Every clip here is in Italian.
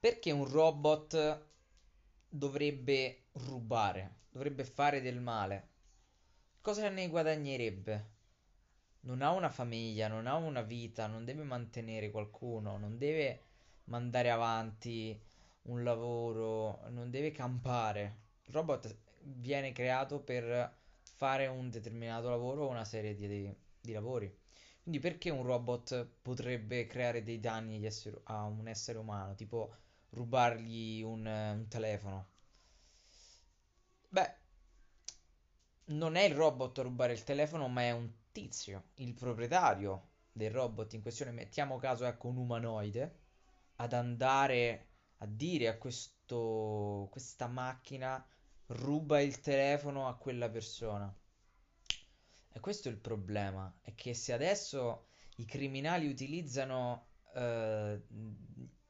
Perché un robot dovrebbe rubare, dovrebbe fare del male? Cosa ne guadagnerebbe? Non ha una famiglia, non ha una vita, non deve mantenere qualcuno, non deve mandare avanti un lavoro, non deve campare. Il robot viene creato per fare un determinato lavoro o una serie di, di lavori. Quindi perché un robot potrebbe creare dei danni esseri, a un essere umano, tipo rubargli un, un telefono? Beh, non è il robot a rubare il telefono, ma è un tizio, il proprietario del robot in questione, mettiamo caso ecco un umanoide, ad andare a dire a questo, questa macchina ruba il telefono a quella persona. E questo è il problema, è che se adesso i criminali utilizzano eh,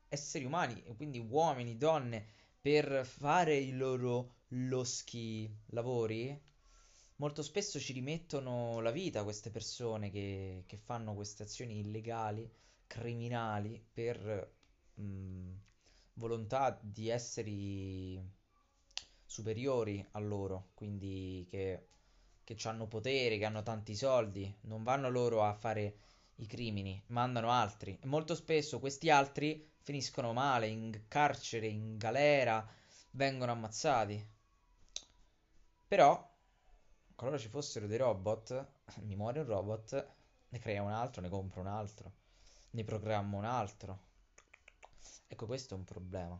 esseri umani, quindi uomini, donne, per fare i loro loschi lavori, molto spesso ci rimettono la vita queste persone che, che fanno queste azioni illegali, criminali, per mh, mm, volontà di esseri superiori a loro, quindi che, che hanno potere, che hanno tanti soldi, non vanno loro a fare i crimini, mandano altri. E molto spesso questi altri finiscono male, in carcere, in galera, vengono ammazzati. Però, qualora ci fossero dei robot, mi muore un robot, ne crea un altro, ne compro un altro, ne programmo un altro. Ecco, questo è un problema.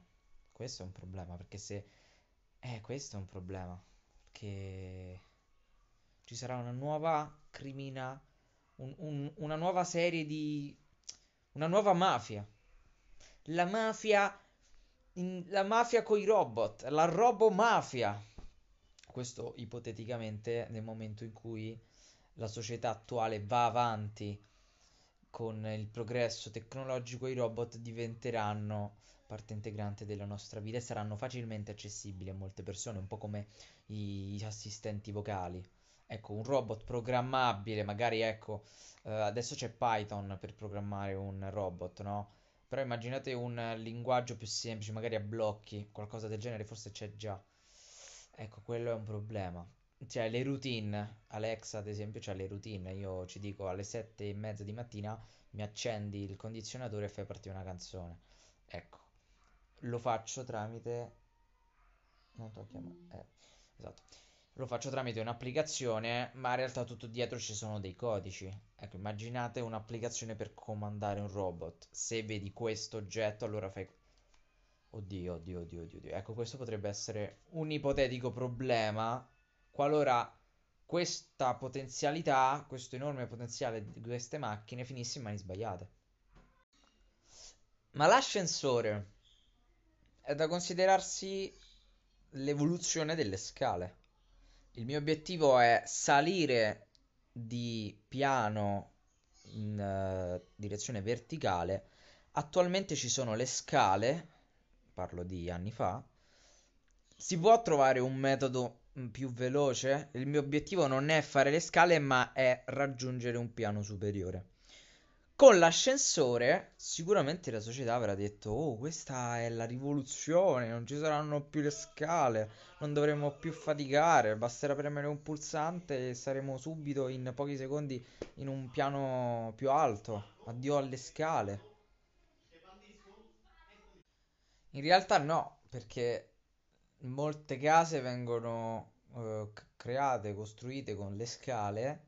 Questo è un problema, perché se... Eh, questo è un problema. Che ci sarà una nuova crimina... Un, un, una nuova serie di... Una nuova mafia. La mafia... La mafia con i robot. La robomafia. Questo ipoteticamente nel momento in cui la società attuale va avanti con il progresso tecnologico i robot diventeranno parte integrante della nostra vita e saranno facilmente accessibili a molte persone, un po' come i, assistenti vocali. Ecco, un robot programmabile, magari ecco, eh, adesso c'è Python per programmare un robot, no? Però immaginate un linguaggio più semplice, magari a blocchi, qualcosa del genere, forse c'è già. Ecco, quello è un problema. Cioè, le routine, Alexa ad esempio, c'ha le routine, io ci dico alle sette e mezza di mattina mi accendi il condizionatore e fai partire una canzone. Ecco, lo faccio tramite... Non tocchiamo... Eh, esatto. Lo faccio tramite un'applicazione, ma in realtà tutto dietro ci sono dei codici. Ecco, immaginate un'applicazione per comandare un robot. Se vedi questo oggetto, allora fai... Oddio, oddio, oddio, oddio. Ecco, questo potrebbe essere un ipotetico problema qualora questa potenzialità, questo enorme potenziale di queste macchine finisse in mani sbagliate. Ma l'ascensore è da considerarsi l'evoluzione delle scale. Il mio obiettivo è salire di piano in uh, direzione verticale. Attualmente ci sono le scale, parlo di anni fa. Si può trovare un metodo più veloce. Il mio obiettivo non è fare le scale, ma è raggiungere un piano superiore. Con l'ascensore, sicuramente la società avrà detto: Oh, questa è la rivoluzione, non ci saranno più le scale, non dovremo più faticare, basterà premere un pulsante e saremo subito in pochi secondi in un piano più alto. Addio alle scale. In realtà no, perché molte case vengono uh, create, costruite con le scale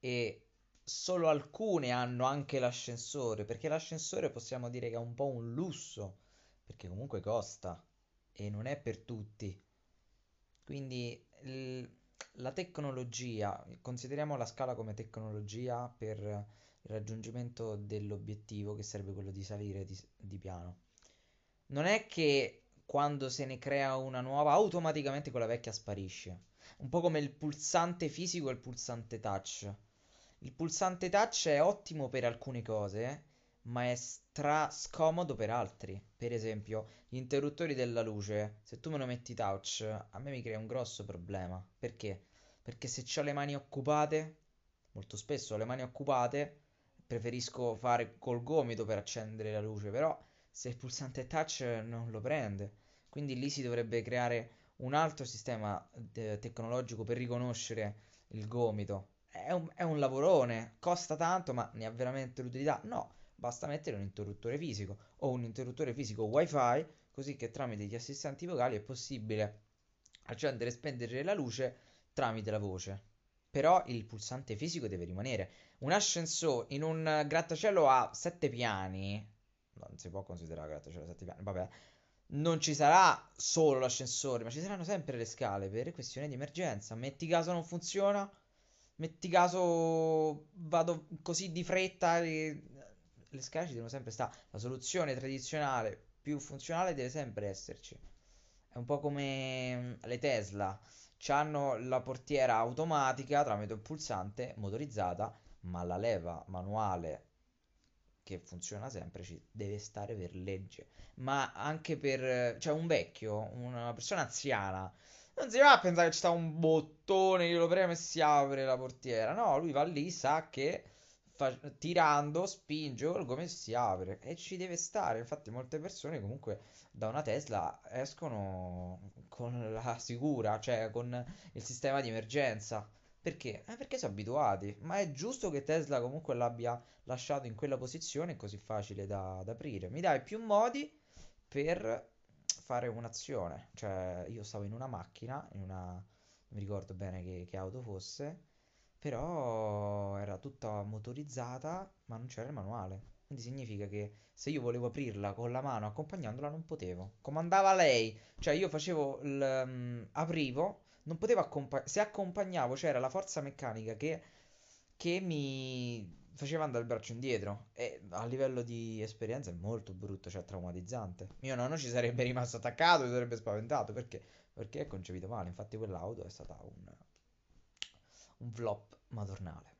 e solo alcune hanno anche l'ascensore, perché l'ascensore possiamo dire che è un po' un lusso, perché comunque costa e non è per tutti. Quindi l- la tecnologia, consideriamo la scala come tecnologia per il raggiungimento dell'obiettivo che sarebbe quello di salire di, di piano. Non è che quando se ne crea una nuova, automaticamente quella vecchia sparisce. Un po' come il pulsante fisico e il pulsante touch. Il pulsante touch è ottimo per alcune cose, ma è stra scomodo per altri. Per esempio, gli interruttori della luce, se tu me lo metti touch, a me mi crea un grosso problema. Perché? Perché se ho le mani occupate, molto spesso ho le mani occupate, preferisco fare col gomito per accendere la luce, però se il pulsante touch non lo prende. Quindi lì si dovrebbe creare un altro sistema eh, tecnologico per riconoscere il gomito. È un, è un lavorone, costa tanto, ma ne ha veramente l'utilità? No, basta mettere un interruttore fisico o un interruttore fisico wifi, così che tramite gli assistenti vocali è possibile accendere e spendere la luce tramite la voce. Però il pulsante fisico deve rimanere. Un ascensore in un grattacielo a 7 piani, non si può considerare grattacielo a 7 piani, vabbè, non ci sarà solo l'ascensore, ma ci saranno sempre le scale per questioni di emergenza. Metti caso non funziona, metti caso vado così di fretta, le, le scale ci devono sempre stare. La soluzione tradizionale più funzionale deve sempre esserci. È un po' come mm, le Tesla. Hanno la portiera automatica tramite un pulsante motorizzata, ma la leva manuale che funziona sempre ci deve stare per legge. Ma anche per cioè un vecchio, una persona anziana, non si va a pensare che ci sta un bottone, io lo premo e si apre la portiera. No, lui va lì, sa che fa- tirando spinge come si apre e ci deve stare. Infatti, molte persone comunque da una Tesla escono con la sicura, cioè con il sistema di emergenza. Perché? Eh, perché sono abituati. Ma è giusto che Tesla comunque l'abbia lasciato in quella posizione così facile da, da aprire. Mi dai più modi per fare un'azione. Cioè, io stavo in una macchina, in una... non mi ricordo bene che, che auto fosse, però era tutta motorizzata, ma non c'era il manuale. Quindi significa che se io volevo aprirla con la mano accompagnandola non potevo. Comandava lei, cioè io facevo il um, aprivo, non potevo accompagnare. Se accompagnavo c'era la forza meccanica che, che mi faceva andare il braccio indietro e a livello di esperienza è molto brutto, cioè traumatizzante. Mio nonno ci sarebbe rimasto attaccato, si sarebbe spaventato perché, perché è concepito male. Infatti quell'auto è stata un, un flop madornale.